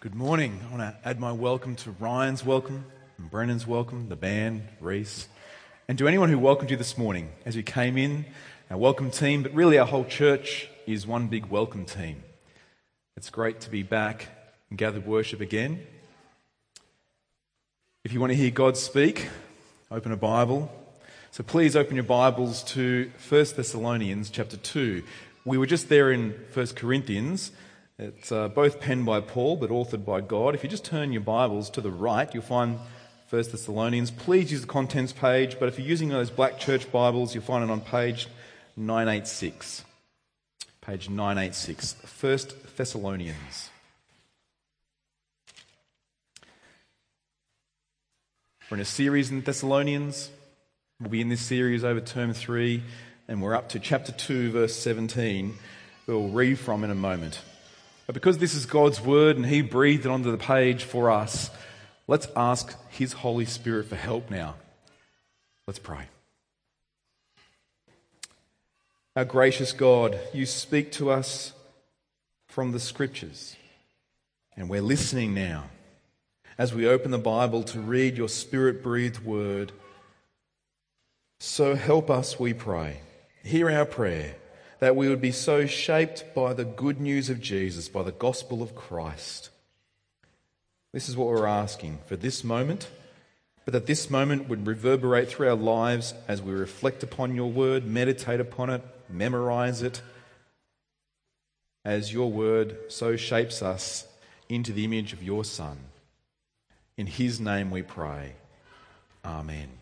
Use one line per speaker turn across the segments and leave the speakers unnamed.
Good morning. I want to add my welcome to Ryan's welcome, and Brennan's welcome, the band, Reese, and to anyone who welcomed you this morning as you came in, our welcome team, but really our whole church is one big welcome team. It's great to be back and gather worship again. If you want to hear God speak, open a Bible. So please open your Bibles to 1 Thessalonians chapter 2. We were just there in 1 Corinthians. It's uh, both penned by Paul but authored by God. If you just turn your Bibles to the right, you'll find 1 Thessalonians. Please use the contents page, but if you're using those black church Bibles, you'll find it on page 986. Page 986. 1 Thessalonians. We're in a series in Thessalonians. We'll be in this series over term three, and we're up to chapter 2, verse 17. We'll read from in a moment. But because this is God's word and He breathed it onto the page for us, let's ask His Holy Spirit for help now. Let's pray. Our gracious God, you speak to us from the scriptures, and we're listening now as we open the Bible to read your spirit breathed word. So help us, we pray. Hear our prayer that we would be so shaped by the good news of Jesus, by the gospel of Christ. This is what we're asking for this moment, but that this moment would reverberate through our lives as we reflect upon your word, meditate upon it, memorize it, as your word so shapes us into the image of your Son. In his name we pray. Amen.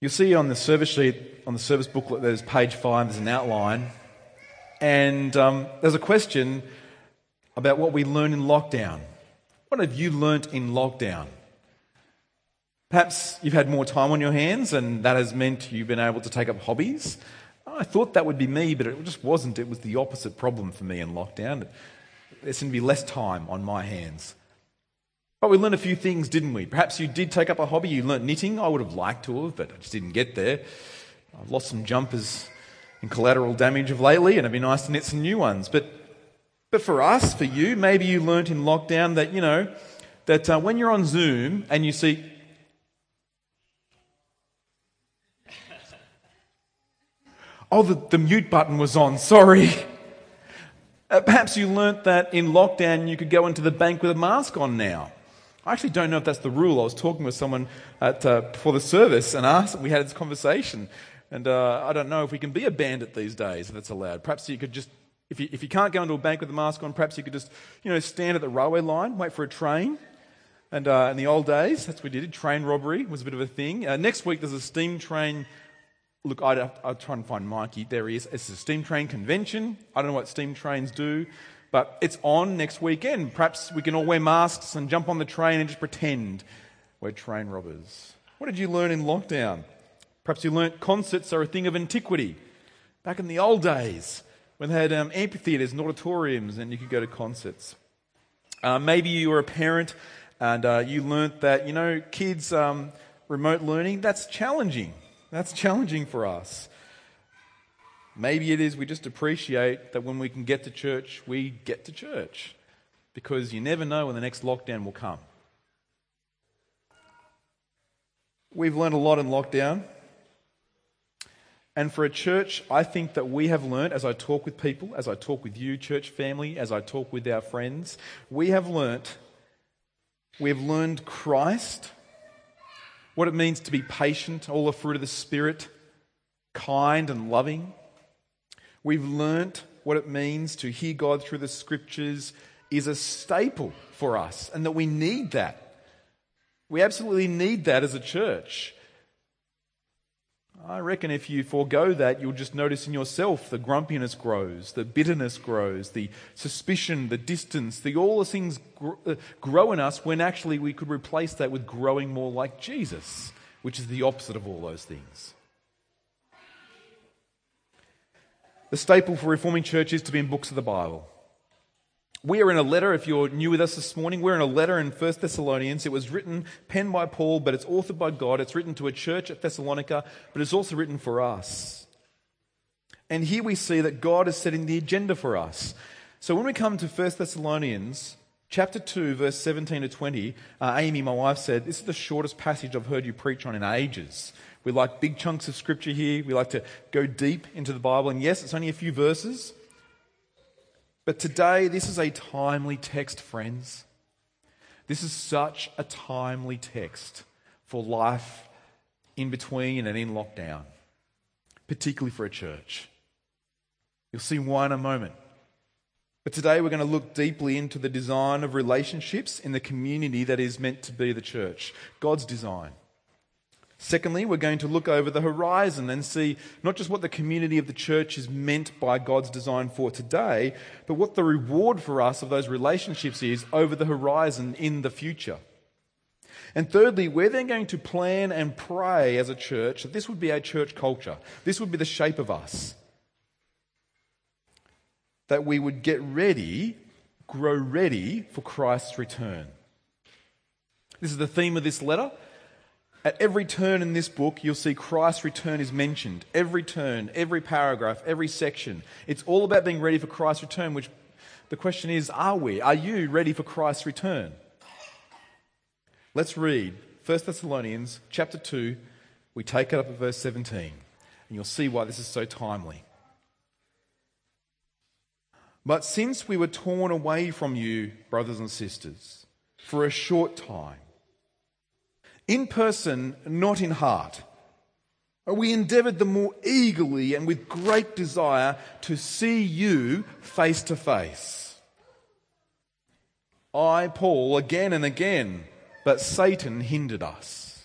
You'll see on the service sheet, on the service booklet, there's page five, there's an outline. And um, there's a question about what we learn in lockdown. What have you learnt in lockdown? Perhaps you've had more time on your hands and that has meant you've been able to take up hobbies. I thought that would be me, but it just wasn't. It was the opposite problem for me in lockdown. There seemed to be less time on my hands. But we learned a few things, didn't we? Perhaps you did take up a hobby. You learnt knitting. I would have liked to have, but I just didn't get there. I've lost some jumpers in collateral damage of lately, and it'd be nice to knit some new ones. But, but for us, for you, maybe you learnt in lockdown that, you know, that uh, when you're on Zoom and you see. Oh, the, the mute button was on. Sorry. Uh, perhaps you learnt that in lockdown you could go into the bank with a mask on now. I actually don't know if that's the rule. I was talking with someone at, uh, before the service and asked, we had this conversation. And uh, I don't know if we can be a bandit these days, if that's allowed. Perhaps you could just, if you, if you can't go into a bank with a mask on, perhaps you could just, you know, stand at the railway line, wait for a train. And uh, in the old days, that's what we did. Train robbery was a bit of a thing. Uh, next week, there's a steam train. Look, I'd, I'll try and find Mikey. There he is. It's a steam train convention. I don't know what steam trains do. But it's on next weekend. Perhaps we can all wear masks and jump on the train and just pretend we're train robbers. What did you learn in lockdown? Perhaps you learnt concerts are a thing of antiquity. Back in the old days, when they had um, amphitheatres and auditoriums and you could go to concerts. Uh, maybe you were a parent and uh, you learnt that, you know, kids, um, remote learning, that's challenging. That's challenging for us. Maybe it is we just appreciate that when we can get to church, we get to church because you never know when the next lockdown will come. We've learned a lot in lockdown. And for a church, I think that we have learned, as I talk with people, as I talk with you, church family, as I talk with our friends, we have learned, we have learned Christ, what it means to be patient, all the fruit of the Spirit, kind and loving. We've learnt what it means to hear God through the scriptures is a staple for us and that we need that. We absolutely need that as a church. I reckon if you forego that, you'll just notice in yourself the grumpiness grows, the bitterness grows, the suspicion, the distance, the all the things uh, grow in us when actually we could replace that with growing more like Jesus, which is the opposite of all those things. The staple for reforming church is to be in books of the Bible. We are in a letter, if you're new with us this morning, we're in a letter in 1 Thessalonians. It was written, penned by Paul, but it's authored by God. It's written to a church at Thessalonica, but it's also written for us. And here we see that God is setting the agenda for us. So when we come to 1 Thessalonians chapter 2, verse 17 to 20, uh, Amy, my wife, said, This is the shortest passage I've heard you preach on in ages. We like big chunks of scripture here. We like to go deep into the Bible. And yes, it's only a few verses. But today, this is a timely text, friends. This is such a timely text for life in between and in lockdown, particularly for a church. You'll see why in a moment. But today we're going to look deeply into the design of relationships in the community that is meant to be the church, God's design. Secondly, we're going to look over the horizon and see not just what the community of the church is meant by God's design for today, but what the reward for us of those relationships is over the horizon in the future. And thirdly, we're then going to plan and pray as a church that this would be our church culture. This would be the shape of us. That we would get ready, grow ready for Christ's return. This is the theme of this letter. At every turn in this book, you'll see Christ's return is mentioned. Every turn, every paragraph, every section. It's all about being ready for Christ's return, which the question is are we? Are you ready for Christ's return? Let's read 1 Thessalonians chapter 2. We take it up at verse 17, and you'll see why this is so timely. But since we were torn away from you, brothers and sisters, for a short time, in person, not in heart. We endeavoured the more eagerly and with great desire to see you face to face. I, Paul, again and again, but Satan hindered us.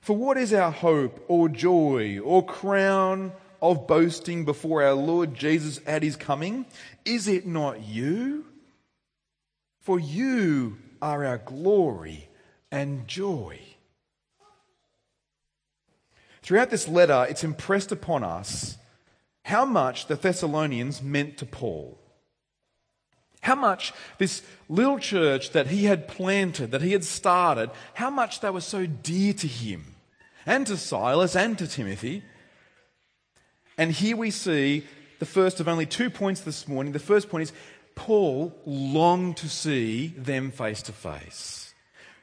For what is our hope or joy or crown of boasting before our Lord Jesus at his coming? Is it not you? For you are our glory and joy. Throughout this letter, it's impressed upon us how much the Thessalonians meant to Paul. How much this little church that he had planted, that he had started, how much they were so dear to him and to Silas and to Timothy. And here we see the first of only two points this morning. The first point is Paul longed to see them face to face.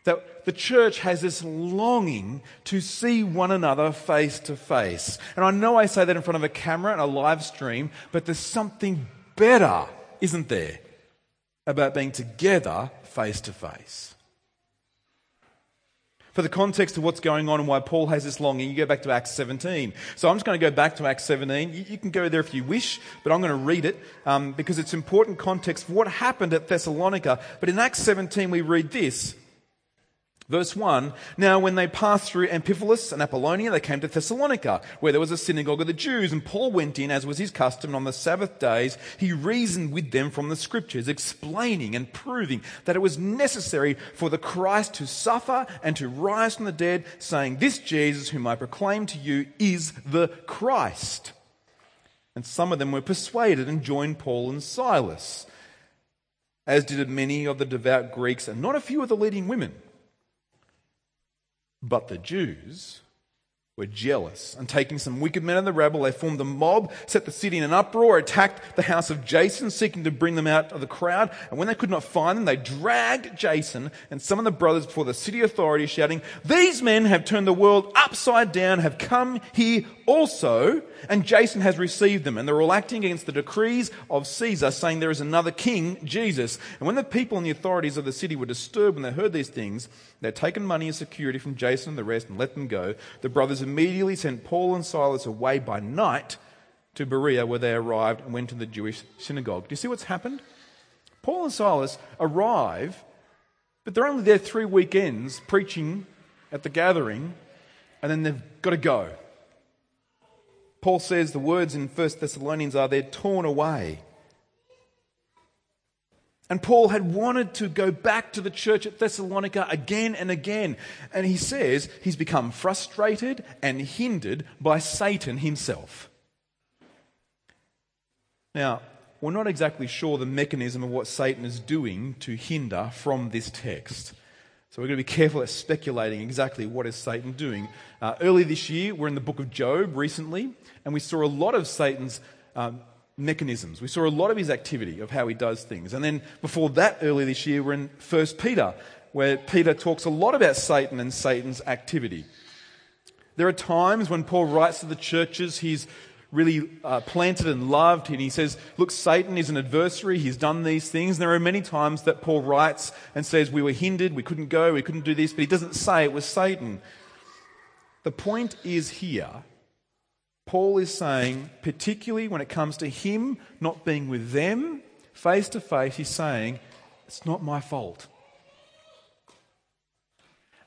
That the church has this longing to see one another face to face. And I know I say that in front of a camera and a live stream, but there's something better, isn't there, about being together face to face. For the context of what's going on and why Paul has this longing, you go back to Acts 17. So I'm just going to go back to Acts 17. You, can go there if you wish, but I'm going to read it um, because it's important context for what happened at Thessalonica. But in Acts 17, we read this. Verse 1 Now, when they passed through Amphipolis and Apollonia, they came to Thessalonica, where there was a synagogue of the Jews. And Paul went in, as was his custom, on the Sabbath days. He reasoned with them from the Scriptures, explaining and proving that it was necessary for the Christ to suffer and to rise from the dead, saying, This Jesus, whom I proclaim to you, is the Christ. And some of them were persuaded and joined Paul and Silas, as did many of the devout Greeks and not a few of the leading women. But the Jews were jealous, and taking some wicked men of the rabble, they formed a mob, set the city in an uproar, attacked the house of Jason, seeking to bring them out of the crowd. And when they could not find them, they dragged Jason and some of the brothers before the city authorities, shouting, These men have turned the world upside down, have come here also, and Jason has received them. And they're all acting against the decrees of Caesar, saying there is another king, Jesus. And when the people and the authorities of the city were disturbed when they heard these things, they had taken money as security from Jason and the rest and let them go. The brothers immediately sent Paul and Silas away by night to Berea, where they arrived and went to the Jewish synagogue. Do you see what's happened? Paul and Silas arrive, but they're only there three weekends preaching at the gathering, and then they've got to go. Paul says the words in 1 Thessalonians are they're torn away. And Paul had wanted to go back to the church at Thessalonica again and again. And he says he's become frustrated and hindered by Satan himself. Now, we're not exactly sure the mechanism of what Satan is doing to hinder from this text. So we're going to be careful at speculating exactly what is Satan doing. Uh, early this year, we're in the book of Job recently, and we saw a lot of Satan's um, mechanisms. We saw a lot of his activity of how he does things. And then before that, earlier this year, we're in 1 Peter, where Peter talks a lot about Satan and Satan's activity. There are times when Paul writes to the churches, he's really uh, planted and loved, and he says, Look, Satan is an adversary, he's done these things. And there are many times that Paul writes and says, We were hindered, we couldn't go, we couldn't do this, but he doesn't say it was Satan. The point is here Paul is saying, particularly when it comes to him not being with them face to face, he's saying, It's not my fault.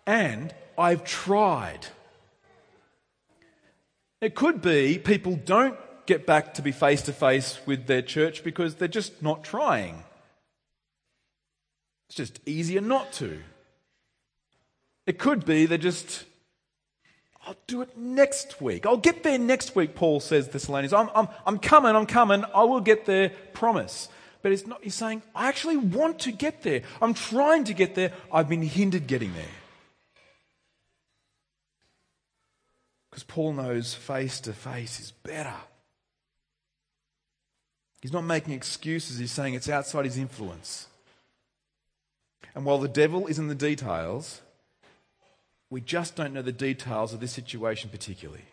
And I've tried. It could be people don't get back to be face to face with their church because they're just not trying. It's just easier not to. It could be they're just I'll do it next week. I'll get there next week, Paul says, Thessalonians. I'm, I'm, I'm coming, I'm coming. I will get there, promise. But it's not, he's saying, I actually want to get there. I'm trying to get there. I've been hindered getting there. Because Paul knows face to face is better. He's not making excuses, he's saying it's outside his influence. And while the devil is in the details, we just don't know the details of this situation particularly.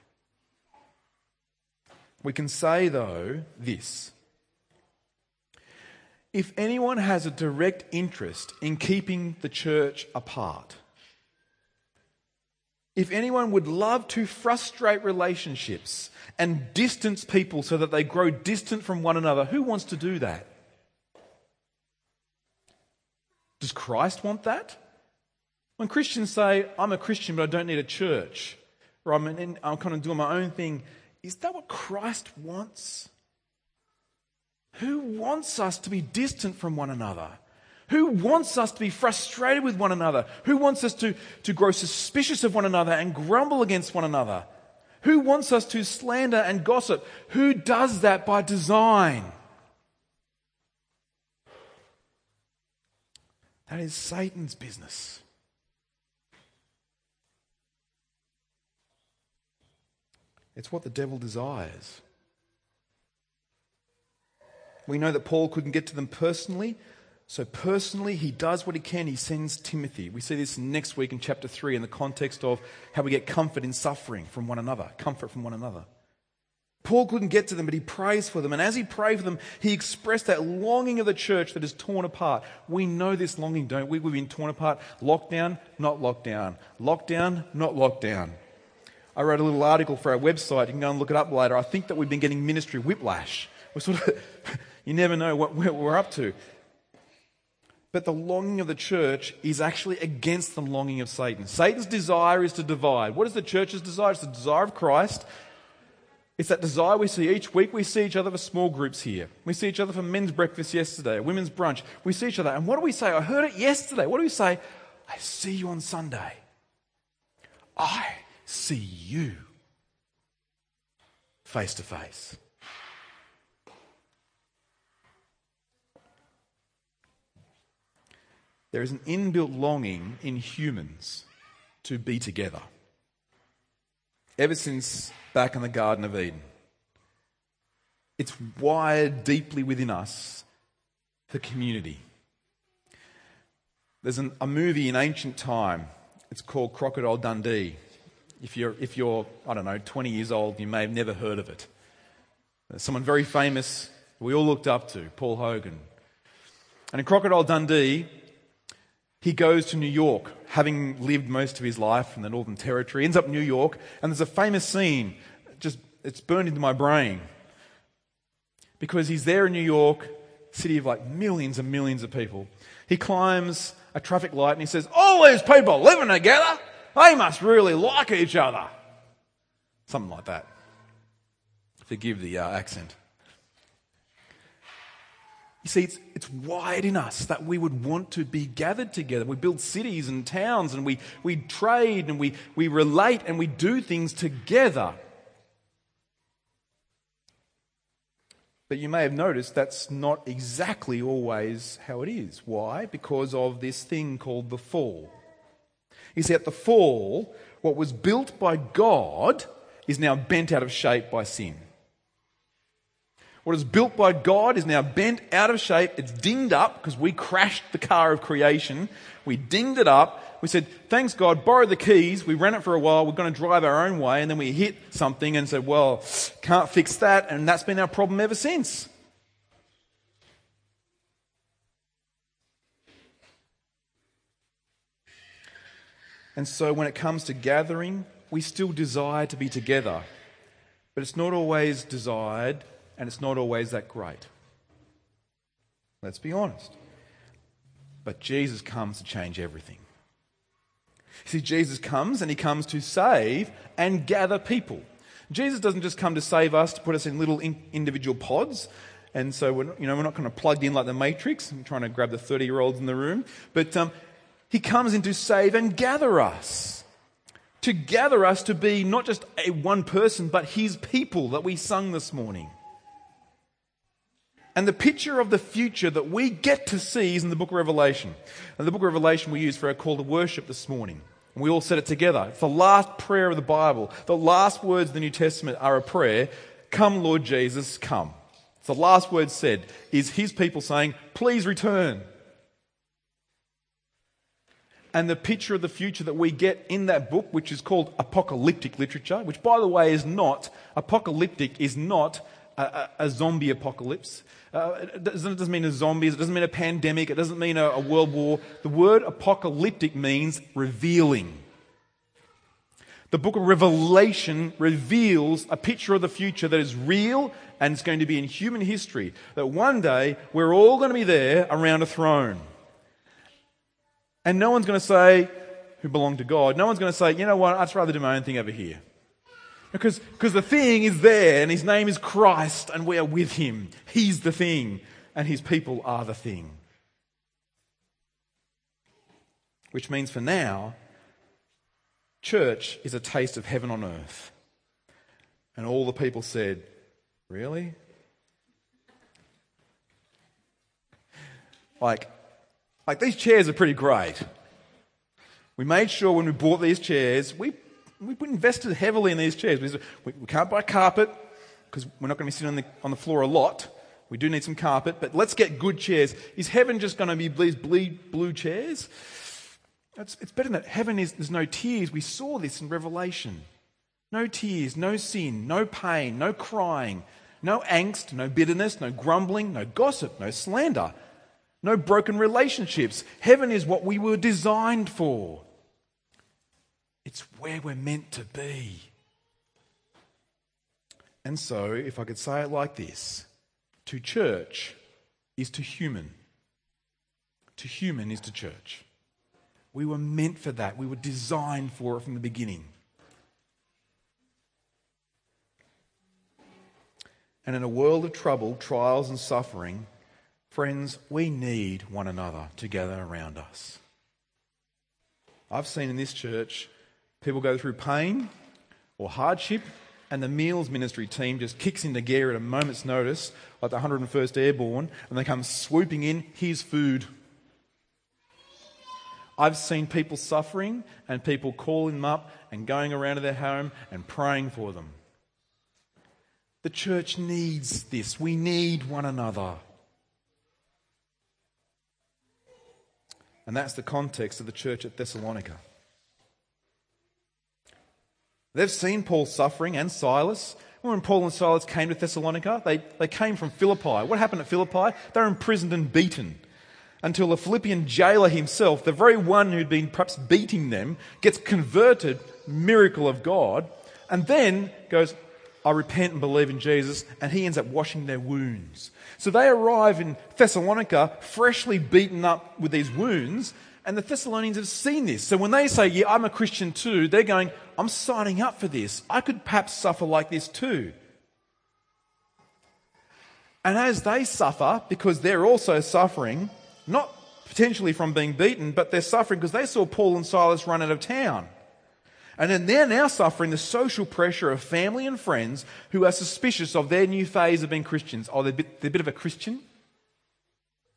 We can say, though, this. If anyone has a direct interest in keeping the church apart, if anyone would love to frustrate relationships and distance people so that they grow distant from one another, who wants to do that? Does Christ want that? When Christians say, I'm a Christian, but I don't need a church, or I'm, I'm kind of doing my own thing, is that what Christ wants? Who wants us to be distant from one another? Who wants us to be frustrated with one another? Who wants us to, to grow suspicious of one another and grumble against one another? Who wants us to slander and gossip? Who does that by design? That is Satan's business. It's what the devil desires. We know that Paul couldn't get to them personally, so personally he does what he can. He sends Timothy. We see this next week in chapter 3 in the context of how we get comfort in suffering from one another, comfort from one another. Paul couldn't get to them, but he prays for them. And as he prayed for them, he expressed that longing of the church that is torn apart. We know this longing, don't we? We've been torn apart. Lockdown, not lockdown. Lockdown, not lockdown. I wrote a little article for our website. You can go and look it up later. I think that we've been getting ministry whiplash. We're sort of, you never know what we're up to. But the longing of the church is actually against the longing of Satan. Satan's desire is to divide. What is the church's desire? It's the desire of Christ. It's that desire we see each week. We see each other for small groups here. We see each other for men's breakfast yesterday, women's brunch. We see each other. And what do we say? I heard it yesterday. What do we say? I see you on Sunday. I see you face to face. There is an inbuilt longing in humans to be together. Ever since back in the Garden of Eden, it's wired deeply within us for community. There's an, a movie in ancient time, it's called Crocodile Dundee. If you're, if you're, I don't know, 20 years old, you may have never heard of it. There's Someone very famous we all looked up to, Paul Hogan. And in Crocodile Dundee, he goes to New York, having lived most of his life in the Northern Territory, ends up in New York, and there's a famous scene, just it's burned into my brain. Because he's there in New York, city of like millions and millions of people. He climbs a traffic light and he says, All these people living together, they must really like each other. Something like that. Forgive the uh, accent. You see, it's, it's wired in us that we would want to be gathered together. We build cities and towns and we, we trade and we, we relate and we do things together. But you may have noticed that's not exactly always how it is. Why? Because of this thing called the fall. You see, at the fall, what was built by God is now bent out of shape by sin. What is built by God is now bent out of shape. It's dinged up because we crashed the car of creation. We dinged it up. We said, thanks God, borrow the keys. We ran it for a while. We're going to drive our own way. And then we hit something and said, well, can't fix that. And that's been our problem ever since. And so when it comes to gathering, we still desire to be together. But it's not always desired and it's not always that great. Let's be honest. But Jesus comes to change everything. See, Jesus comes and he comes to save and gather people. Jesus doesn't just come to save us to put us in little in individual pods. And so we're, you know, we're not kind of plugged in like the Matrix. I'm trying to grab the 30 year olds in the room. But um, he comes in to save and gather us. To gather us to be not just a one person, but his people that we sung this morning. And the picture of the future that we get to see is in the book of Revelation. And the book of Revelation we use for our call to worship this morning. And we all said it together. It's the last prayer of the Bible. The last words of the New Testament are a prayer Come, Lord Jesus, come. It's the last word said is his people saying, Please return. And the picture of the future that we get in that book, which is called apocalyptic literature, which by the way is not, apocalyptic is not a, a, zombie apocalypse. Uh, it, doesn't, it doesn't mean a zombies, it doesn't mean a pandemic, it doesn't mean a, a world war. The word apocalyptic means revealing. The book of Revelation reveals a picture of the future that is real and it's going to be in human history. That one day we're all going to be there around a throne. And no one's going to say, who belong to God, no one's going to say, you know what, I'd rather do my own thing over here. Because, because the thing is there, and his name is Christ, and we are with him. He's the thing, and his people are the thing. Which means for now, church is a taste of heaven on earth. And all the people said, Really? Like, like these chairs are pretty great. We made sure when we bought these chairs, we we invested heavily in these chairs. We, we can't buy carpet because we're not going to be sitting on the, on the floor a lot. We do need some carpet, but let's get good chairs. Is heaven just going to be these blue chairs? It's, it's better than that. Heaven is, there's no tears. We saw this in Revelation. No tears, no sin, no pain, no crying, no angst, no bitterness, no grumbling, no gossip, no slander, no broken relationships. Heaven is what we were designed for. It's where we're meant to be. And so, if I could say it like this to church is to human. To human is to church. We were meant for that. We were designed for it from the beginning. And in a world of trouble, trials, and suffering, friends, we need one another to gather around us. I've seen in this church People go through pain or hardship, and the meals ministry team just kicks into gear at a moment's notice, like the 101st Airborne, and they come swooping in. Here's food. I've seen people suffering and people calling them up and going around to their home and praying for them. The church needs this. We need one another. And that's the context of the church at Thessalonica. They've seen Paul's suffering and Silas. When Paul and Silas came to Thessalonica, they, they came from Philippi. What happened at Philippi? They were imprisoned and beaten until the Philippian jailer himself, the very one who'd been perhaps beating them, gets converted, miracle of God, and then goes, I repent and believe in Jesus, and he ends up washing their wounds. So they arrive in Thessalonica freshly beaten up with these wounds, and the Thessalonians have seen this. So when they say, Yeah, I'm a Christian too, they're going, I'm signing up for this. I could perhaps suffer like this too. And as they suffer, because they're also suffering, not potentially from being beaten, but they're suffering because they saw Paul and Silas run out of town. And then they're now suffering the social pressure of family and friends who are suspicious of their new phase of being Christians. Oh, they're a bit, they're a bit of a Christian?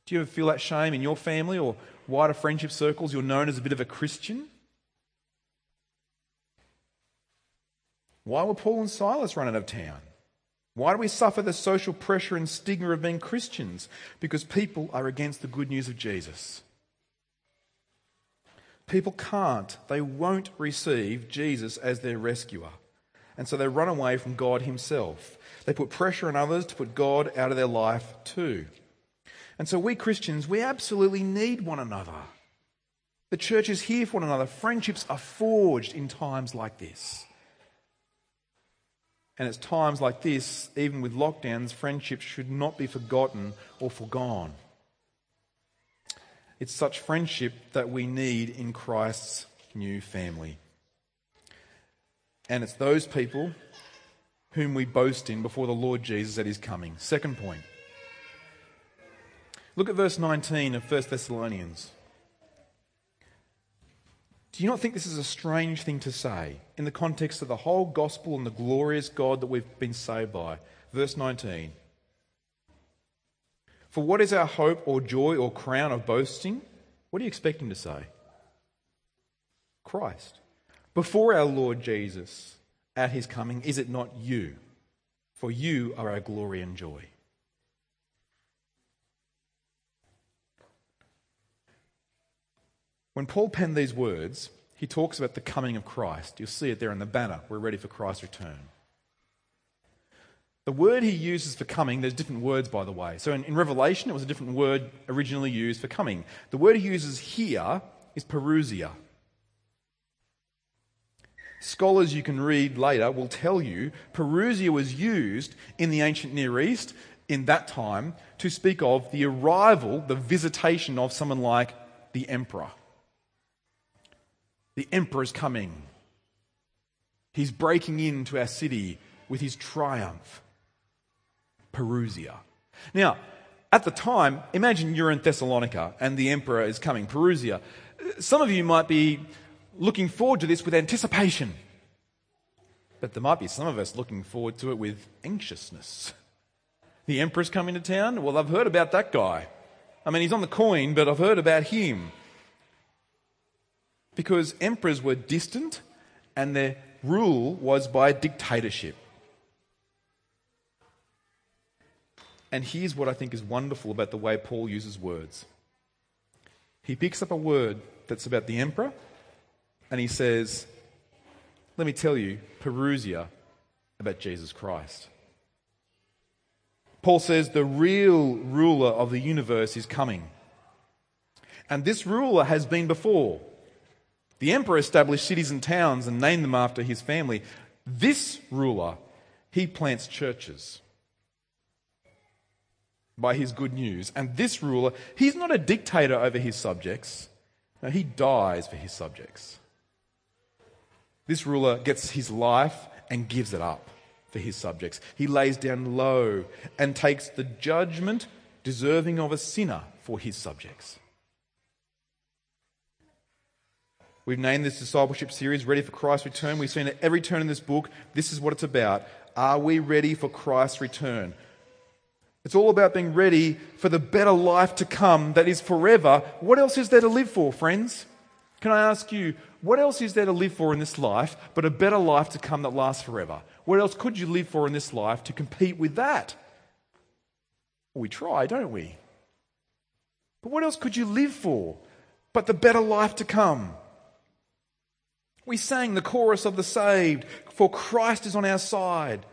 Do you ever feel that shame in your family or wider friendship circles, you're known as a bit of a Christian? Why were Paul and Silas run out of town? Why do we suffer the social pressure and stigma of being Christians? Because people are against the good news of Jesus. People can't, they won't receive Jesus as their rescuer. And so they run away from God Himself. They put pressure on others to put God out of their life too. And so we Christians, we absolutely need one another. The church is here for one another. Friendships are forged in times like this. And it's times like this, even with lockdowns, friendships should not be forgotten or forgone. It's such friendship that we need in Christ's new family. And it's those people whom we boast in before the Lord Jesus at his coming. Second point. Look at verse 19 of 1 Thessalonians. Do you not think this is a strange thing to say in the context of the whole gospel and the glorious God that we've been saved by? Verse 19. For what is our hope or joy or crown of boasting? What are you expecting to say? Christ. Before our Lord Jesus at his coming, is it not you? For you are our glory and joy. When Paul penned these words, he talks about the coming of Christ. You'll see it there in the banner. We're ready for Christ's return. The word he uses for coming, there's different words, by the way. So in, in, Revelation, it was a different word originally used for coming. The word he uses here is parousia. Scholars you can read later will tell you parousia was used in the ancient Near East in that time to speak of the arrival, the visitation of someone like the emperor. The emperor's coming. He's breaking into our city with his triumph. Parousia. Now, at the time, imagine you're in Thessalonica and the emperor is coming, Parousia. Some of you might be looking forward to this with anticipation. But there might be some of us looking forward to it with anxiousness. The emperor's coming to town? Well, I've heard about that guy. I mean, he's on the coin, but I've heard about him. Because emperors were distant and their rule was by dictatorship. And here's what I think is wonderful about the way Paul uses words. He picks up a word that's about the emperor and he says, Let me tell you, Parousia, about Jesus Christ. Paul says the real ruler of the universe is coming. And this ruler has been before. The emperor established cities and towns and named them after his family. This ruler, he plants churches by his good news. And this ruler, he's not a dictator over his subjects. No, he dies for his subjects. This ruler gets his life and gives it up for his subjects. He lays down low and takes the judgment deserving of a sinner for his subjects. We've named this discipleship series Ready for Christ's Return. We've seen at every turn in this book, this is what it's about. Are we ready for Christ's return? It's all about being ready for the better life to come that is forever. What else is there to live for, friends? Can I ask you, what else is there to live for in this life but a better life to come that lasts forever? What else could you live for in this life to compete with that? We try, don't we? But what else could you live for but the better life to come? We sang the chorus of the saved, for Christ is on our side.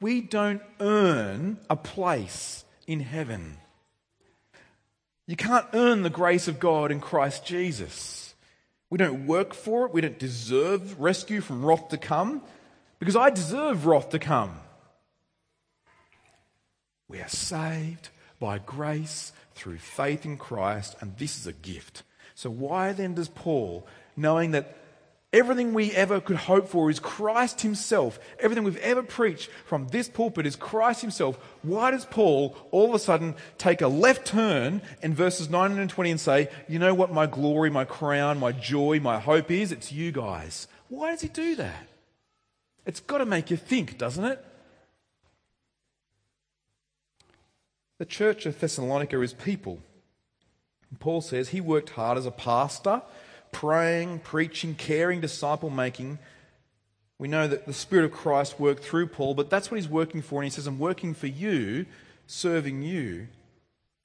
We don't earn a place in heaven. You can't earn the grace of God in Christ Jesus. We don't work for it. We don't deserve rescue from wrath to come because I deserve wrath to come. We are saved by grace through faith in Christ, and this is a gift. So, why then does Paul, knowing that Everything we ever could hope for is Christ Himself. Everything we've ever preached from this pulpit is Christ Himself. Why does Paul all of a sudden take a left turn in verses 19 and 20 and say, You know what my glory, my crown, my joy, my hope is? It's you guys. Why does he do that? It's got to make you think, doesn't it? The church of Thessalonica is people. Paul says he worked hard as a pastor praying, preaching, caring, disciple making We know that the Spirit of Christ worked through Paul, but that's what he's working for. And he says, I'm working for you, serving you.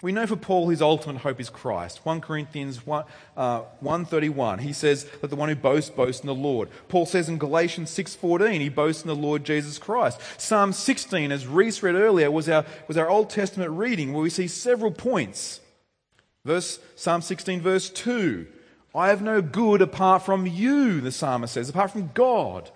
We know for Paul his ultimate hope is Christ. 1 Corinthians 1, uh, 131, he says that the one who boasts, boasts in the Lord. Paul says in Galatians 6.14, he boasts in the Lord Jesus Christ. Psalm 16, as Reese read earlier, was our, was our Old Testament reading where we see several points. Verse, Psalm 16 verse 2, I have no good apart from you, the psalmist says, apart from God.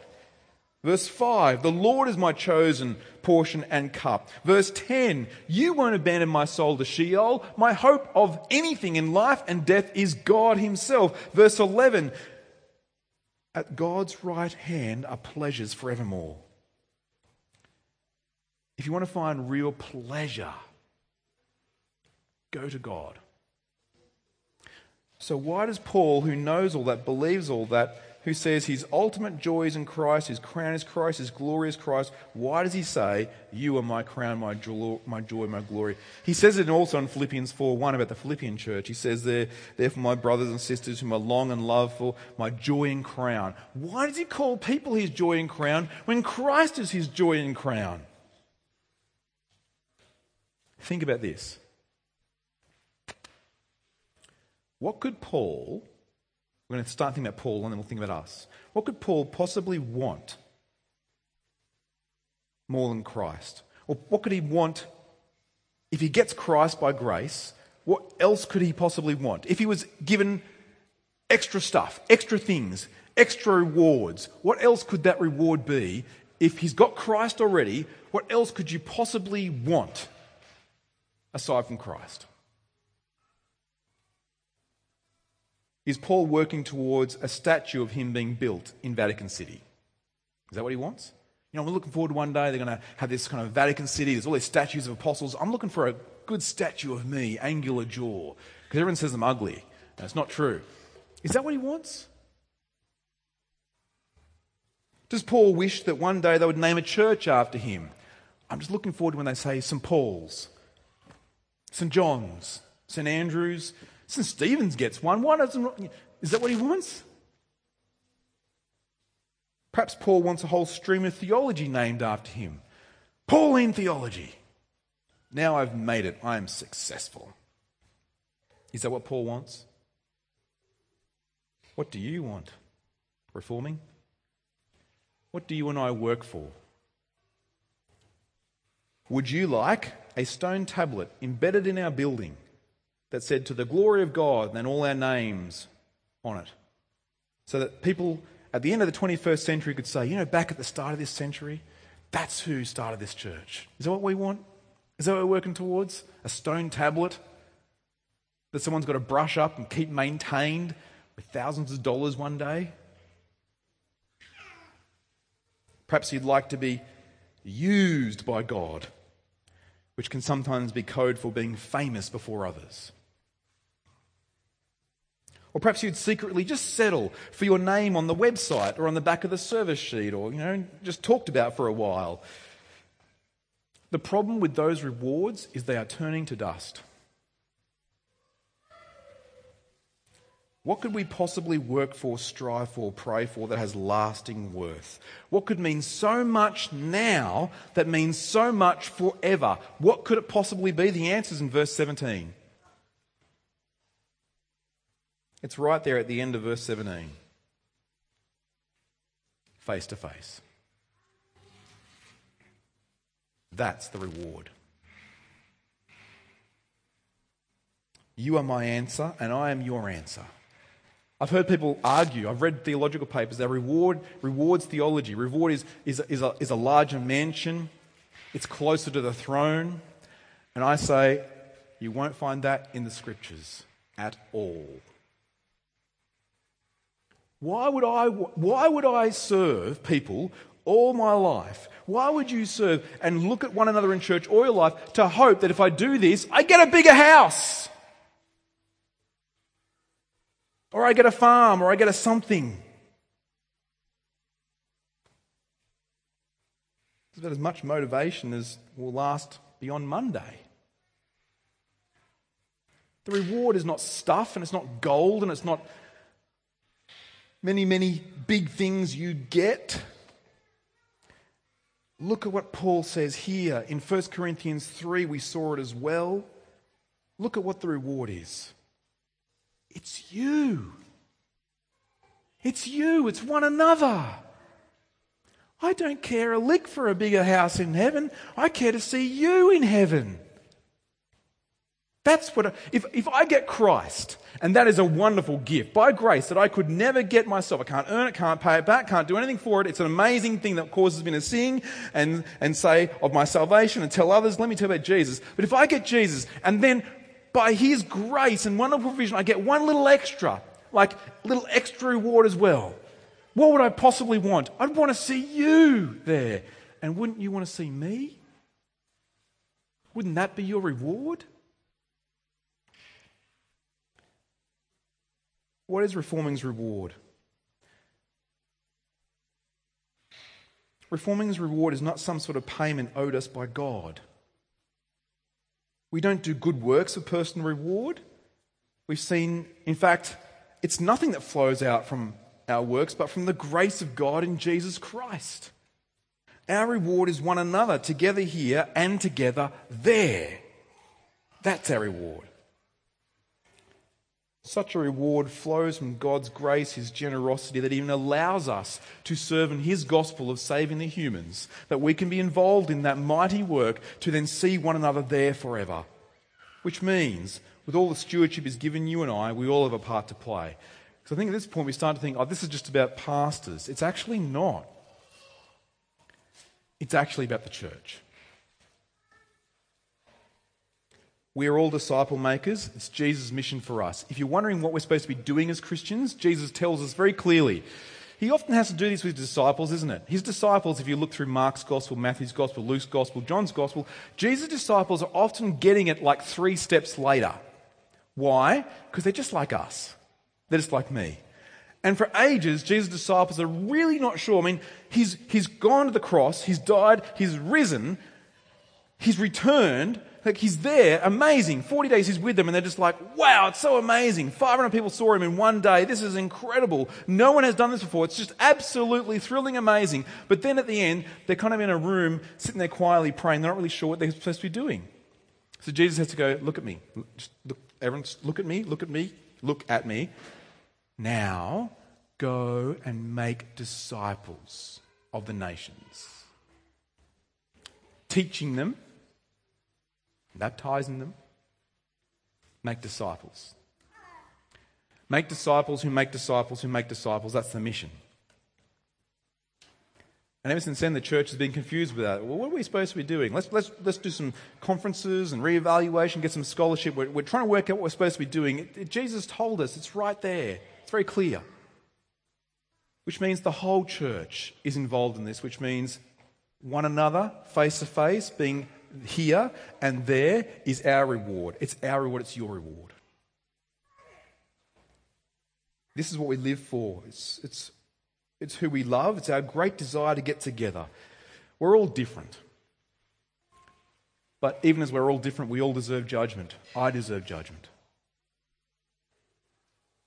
Verse 5, the Lord is my chosen portion and cup. Verse 10, you won't abandon my soul to Sheol. My hope of anything in life and death is God Himself. Verse 11, at God's right hand are pleasures forevermore. If you want to find real pleasure, go to God. So, why does Paul, who knows all that, believes all that, who says his ultimate joy is in Christ, his crown is Christ, his glory is Christ, why does he say, You are my crown, my joy, my, joy, my glory? He says it also in Philippians 4 1 about the Philippian church. He says there, Therefore, my brothers and sisters whom I long and love for, my joy and crown. Why does he call people his joy and crown when Christ is his joy and crown? Think about this. What could Paul we're going to start thinking about Paul and then we'll think about us. What could Paul possibly want more than Christ? Or what could he want if he gets Christ by grace? What else could he possibly want? If he was given extra stuff, extra things, extra rewards, what else could that reward be? If he's got Christ already, what else could you possibly want aside from Christ? Is Paul working towards a statue of him being built in Vatican City? Is that what he wants? You know, we're looking forward to one day they're going to have this kind of Vatican City. There's all these statues of apostles. I'm looking for a good statue of me, angular jaw, because everyone says I'm ugly. That's not true. Is that what he wants? Does Paul wish that one day they would name a church after him? I'm just looking forward to when they say St. Paul's, St. John's, St. Andrew's, St. Stephen's gets one. Why doesn't. Is that what he wants? Perhaps Paul wants a whole stream of theology named after him. Pauline theology. Now I've made it. I am successful. Is that what Paul wants? What do you want? Reforming? What do you and I work for? Would you like a stone tablet embedded in our building that said, To the glory of God, and then all our names on it. So that people at the end of the 21st century could say, You know, back at the start of this century, that's who started this church. Is that what we want? Is that what we're working towards? A stone tablet that someone's got to brush up and keep maintained with thousands of dollars one day? Perhaps you'd like to be used by God, which can sometimes be code for being famous before others. Or perhaps you'd secretly just settle for your name on the website or on the back of the service sheet or, you know, just talked about for a while. The problem with those rewards is they are turning to dust. What could we possibly work for, strive for, pray for that has lasting worth? What could mean so much now that means so much forever? What could it possibly be? The answer is in verse 17. It's right there at the end of verse 17. Face to face. That's the reward. You are my answer, and I am your answer. I've heard people argue, I've read theological papers that reward rewards theology. Reward is, is, is, a, is a larger mansion, it's closer to the throne. And I say, you won't find that in the scriptures at all. Why would I, why would I serve people all my life? Why would you serve and look at one another in church all your life to hope that if I do this, I get a bigger house? Or I get a farm, or I get a something. It's about as much motivation as will last beyond Monday. The reward is not stuff, and it's not gold, and it's not many, many big things you get. Look at what Paul says here. In 1 Corinthians 3, we saw it as well. Look at what the reward is it's you. It's you, it's one another. I don't care a lick for a bigger house in heaven. I care to see you in heaven. That's what, I, if, if I get Christ, and that is a wonderful gift by grace that I could never get myself. I can't earn it, can't pay it back, can't do anything for it. It's an amazing thing that causes me to sing and, and say of my salvation and tell others, let me tell about Jesus. But if I get Jesus and then by His grace and wonderful provision, I get one little extra, like little extra reward as well. What would I possibly want? I'd want to see you there. And wouldn't you want to see me? Wouldn't that be your reward? What is reforming's reward? Reforming's reward is not some sort of payment owed us by God. We don't do good works for personal reward. We've seen, in fact, it's nothing that flows out from our works, but from the grace of God in Jesus Christ. Our reward is one another, together here and together there. That's our reward. Such a reward flows from God's grace, His generosity, that even allows us to serve in His gospel of saving the humans, that we can be involved in that mighty work to then see one another there forever. Which means, with all the stewardship He's given you and I, we all have a part to play. Because I think at this point we start to think, oh, this is just about pastors. It's actually not. It's actually about the church. We are all disciple makers. It's Jesus' mission for us. If you're wondering what we're supposed to be doing as Christians, Jesus tells us very clearly. He often has to do this with disciples, isn't it? His disciples, if you look through Mark's gospel, Matthew's gospel, Luke's gospel, John's gospel, Jesus' disciples are often getting it like three steps later. Why? Because they're just like us. They're just like me. And for ages, Jesus' disciples are really not sure. I mean, he's, he's gone to the cross, he's died, he's risen, he's returned, like he's there, amazing. 40 days he's with them, and they're just like, wow, it's so amazing. 500 people saw him in one day. This is incredible. No one has done this before. It's just absolutely thrilling, amazing. But then at the end, they're kind of in a room, sitting there quietly praying. They're not really sure what they're supposed to be doing. So Jesus has to go, look at me. Just look, everyone, look at me, look at me, look at me. Now go and make disciples of the nations, teaching them baptizing them, make disciples. Make disciples who make disciples who make disciples. That's the mission. And ever since then, the church has been confused with that. Well, what are we supposed to be doing? Let's, let's, let's do some conferences and reevaluation, get some scholarship. We're, we're trying to work out what we're supposed to be doing. It, it, Jesus told us, it's right there, it's very clear. Which means the whole church is involved in this, which means one another, face to face, being here and there is our reward. It's our reward, it's your reward. This is what we live for. It's, it's, it's who we love, it's our great desire to get together. We're all different. But even as we're all different, we all deserve judgment. I deserve judgment.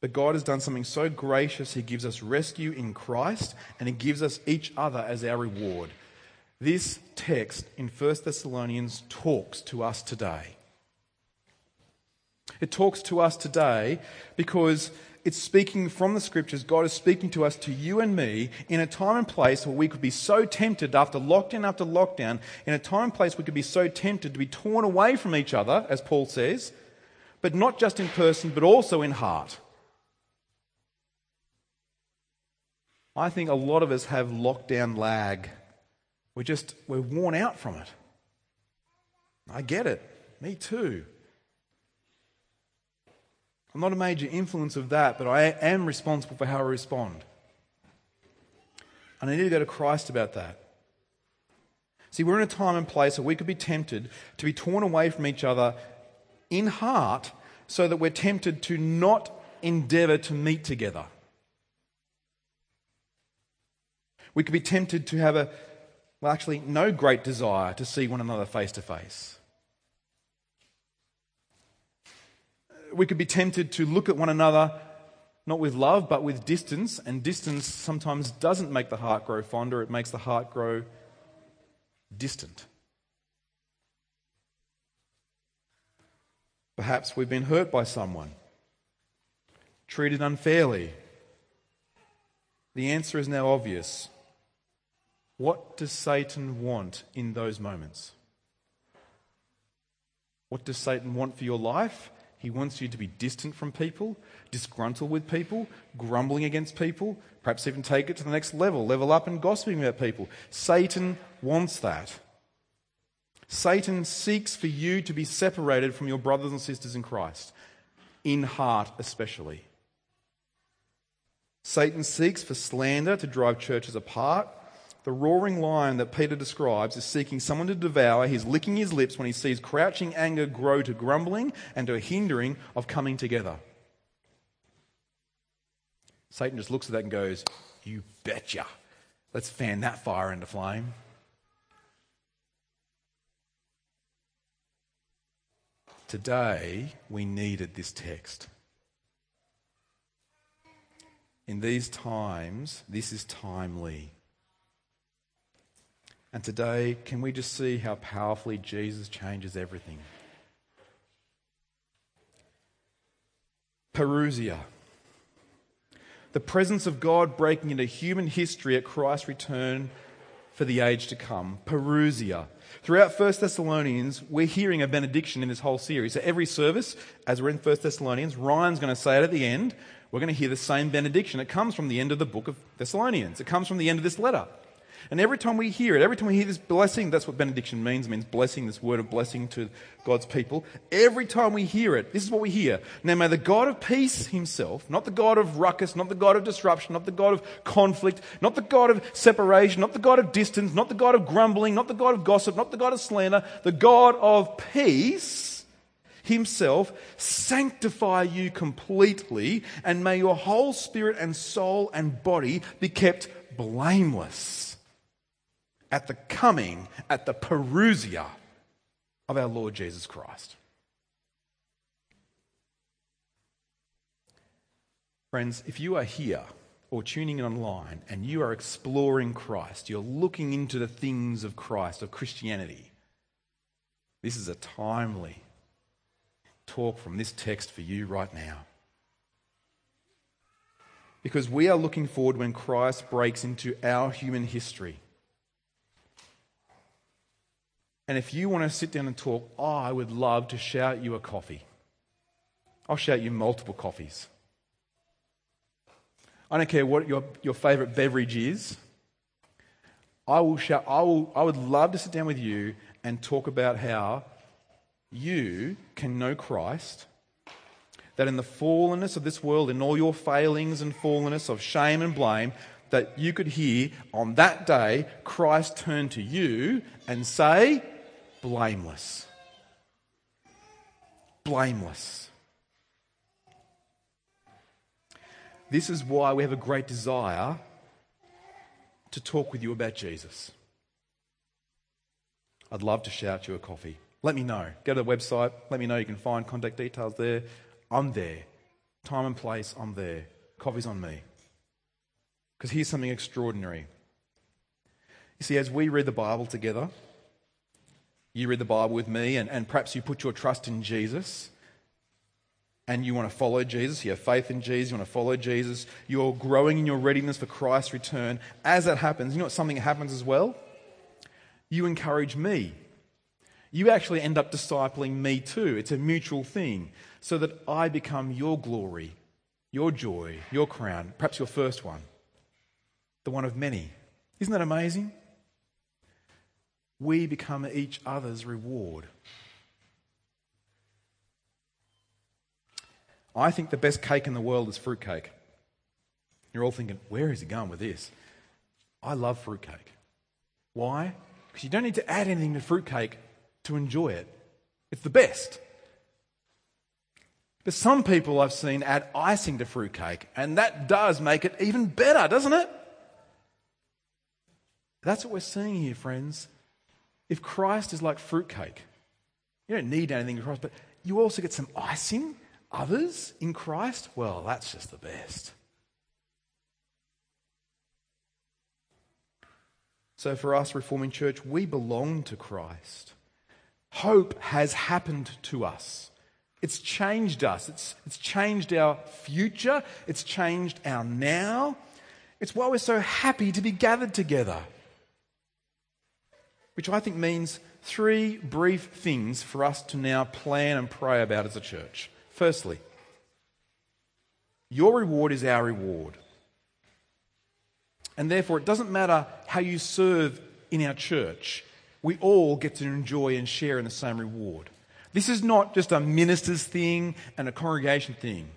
But God has done something so gracious, He gives us rescue in Christ, and He gives us each other as our reward. This text in 1 Thessalonians talks to us today. It talks to us today because it's speaking from the scriptures. God is speaking to us, to you and me, in a time and place where we could be so tempted after lockdown after lockdown, in a time and place we could be so tempted to be torn away from each other, as Paul says, but not just in person, but also in heart. I think a lot of us have lockdown lag. We're just, we're worn out from it. I get it. Me too. I'm not a major influence of that, but I am responsible for how I respond. And I need to go to Christ about that. See, we're in a time and place where we could be tempted to be torn away from each other in heart so that we're tempted to not endeavour to meet together. We could be tempted to have a well, actually, no great desire to see one another face to face. We could be tempted to look at one another not with love, but with distance, and distance sometimes doesn't make the heart grow fonder, it makes the heart grow distant. Perhaps we've been hurt by someone, treated unfairly. The answer is now obvious. What does Satan want in those moments? What does Satan want for your life? He wants you to be distant from people, disgruntled with people, grumbling against people, perhaps even take it to the next level, level up and gossiping about people. Satan wants that. Satan seeks for you to be separated from your brothers and sisters in Christ, in heart especially. Satan seeks for slander to drive churches apart. The roaring lion that Peter describes is seeking someone to devour. He's licking his lips when he sees crouching anger grow to grumbling and to a hindering of coming together. Satan just looks at that and goes, You betcha. Let's fan that fire into flame. Today, we needed this text. In these times, this is timely. And today, can we just see how powerfully Jesus changes everything? Parousia. The presence of God breaking into human history at Christ's return for the age to come. Parousia. Throughout 1 Thessalonians, we're hearing a benediction in this whole series. So every service, as we're in 1 Thessalonians, Ryan's going to say it at the end. We're going to hear the same benediction. It comes from the end of the book of Thessalonians. It comes from the end of this letter. And every time we hear it, every time we hear this blessing, that's what benediction means, means blessing, this word of blessing to God's people. Every time we hear it, this is what we hear. Now may the God of peace himself, not the God of ruckus, not the God of disruption, not the God of conflict, not the God of separation, not the God of distance, not the God of grumbling, not the God of gossip, not the God of slander, the God of peace himself sanctify you completely, and may your whole spirit and soul and body be kept blameless at the coming, at the parousia of our Lord Jesus Christ. Friends, if you are here or tuning in online and you are exploring Christ, you're looking into the things of Christ, of Christianity, this is a timely talk from this text for you right now. Because we are looking forward when Christ breaks into our human history And if you want to sit down and talk, I would love to shout you a coffee. I'll shout you multiple coffees. I don't care what your, your favorite beverage is. I will shout, I, will, I would love to sit down with you and talk about how you can know Christ, that in the fallenness of this world, in all your failings and fallenness of shame and blame, that you could hear on that day Christ turn to you and say, blameless. Blameless. This is why we have a great desire to talk with you about Jesus. I'd love to shout you a coffee. Let me know. Go to the website. Let me know. You can find contact details there. I'm there. Time and place, I'm there. Coffee's on me. Because here's something extraordinary. You see, as we read the Bible together, you read the Bible with me, and, and perhaps you put your trust in Jesus and you want to follow Jesus, you have faith in Jesus, you want to follow Jesus, you're growing in your readiness for Christ's return. As that happens, you know what something happens as well? You encourage me. You actually end up discipling me too. It's a mutual thing, so that I become your glory, your joy, your crown, perhaps your first one, the one of many. Isn't that amazing? We become each other's reward. I think the best cake in the world is fruitcake. You're all thinking, where is he going with this? I love fruitcake. Why? Because you don't need to add anything to fruitcake to enjoy it. It's the best. But some people I've seen add icing to fruitcake, and that does make it even better, doesn't it? That's what we're seeing here, friends. If Christ is like fruitcake, you don't need anything in Christ, but you also get some icing, others in Christ, well, that's just the best. So for us, Reforming Church, we belong to Christ. Hope has happened to us. It's changed us. It's, it's changed our future. It's changed our now. It's why we're so happy to be gathered together. Which I think means three brief things for us to now plan and pray about as a church. Firstly, your reward is our reward. And therefore, it doesn't matter how you serve in our church, we all get to enjoy and share in the same reward. This is not just a minister's thing and a congregation thing.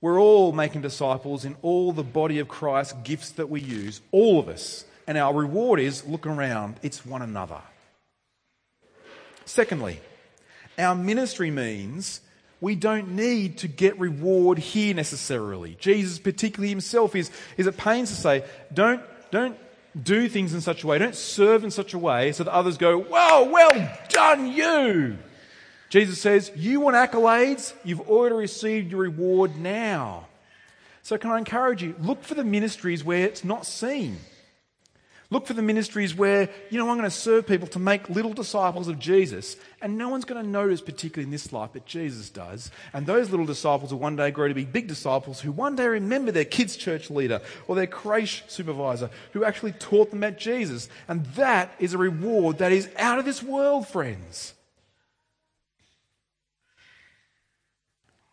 We're all making disciples in all the body of Christ gifts that we use, all of us. And our reward is look around, it's one another. Secondly, our ministry means we don't need to get reward here necessarily. Jesus, particularly himself, is, is at pains to say, don't, don't do things in such a way, don't serve in such a way so that others go, Wow, well done, you. Jesus says, You want accolades? You've already received your reward now. So, can I encourage you? Look for the ministries where it's not seen. Look for the ministries where, you know, I'm going to serve people to make little disciples of Jesus, and no one's going to notice, particularly in this life, but Jesus does. And those little disciples will one day grow to be big disciples who one day remember their kids' church leader or their creche supervisor who actually taught them about Jesus. And that is a reward that is out of this world, friends.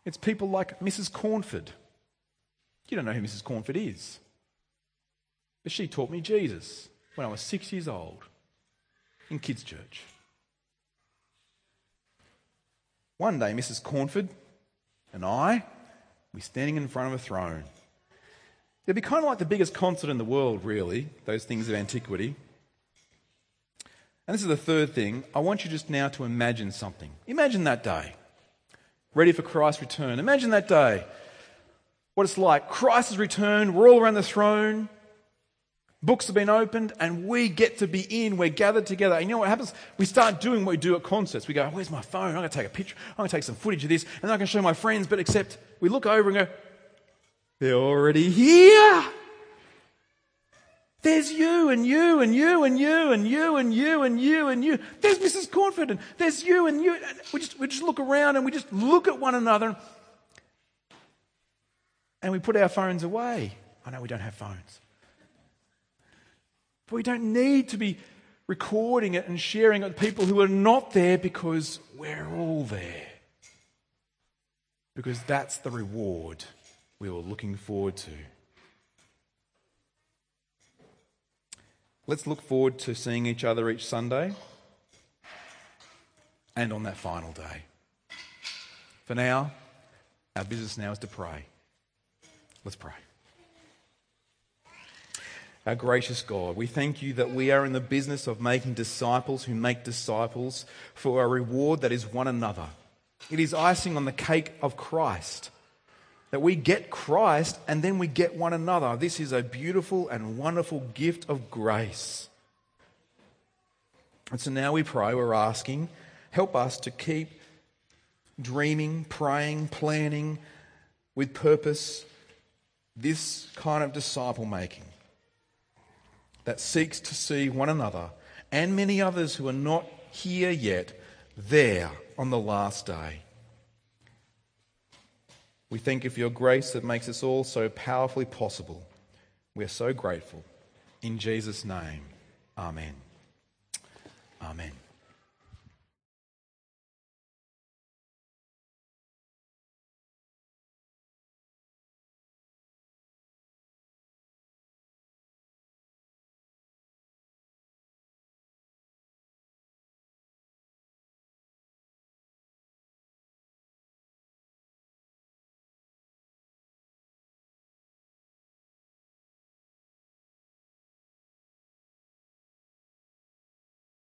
It's people like Mrs. Cornford. You don't know who Mrs. Cornford is. But she taught me Jesus when I was six years old in kids' church. One day, Mrs. Cornford and I were standing in front of a throne. It'd be kind of like the biggest concert in the world, really, those things of antiquity. And this is the third thing. I want you just now to imagine something. Imagine that day, ready for Christ's return. Imagine that day, what it's like. Christ has returned, we're all around the throne. Books have been opened and we get to be in. We're gathered together. And you know what happens? We start doing what we do at concerts. We go, Where's my phone? I'm going to take a picture. I'm going to take some footage of this and then I can show my friends. But except we look over and go, They're already here. There's you and you and you and you and you and you and you and you. There's Mrs. Cornford and there's you and you. And we just, we just look around and we just look at one another and we put our phones away. I know we don't have phones. But we don't need to be recording it and sharing it with people who are not there because we're all there. Because that's the reward we were looking forward to. Let's look forward to seeing each other each Sunday and on that final day. For now, our business now is to pray. Let's pray. Our gracious God, we thank you that we are in the business of making disciples who make disciples for a reward that is one another. It is icing on the cake of Christ. That we get Christ and then we get one another. This is a beautiful and wonderful gift of grace. And so now we pray, we're asking, help us to keep dreaming, praying, planning with purpose this kind of disciple making that seeks to see one another and many others who are not here yet there on the last day. We thank you for your grace that makes this all so powerfully possible. We are so grateful. In Jesus' name, amen. Amen.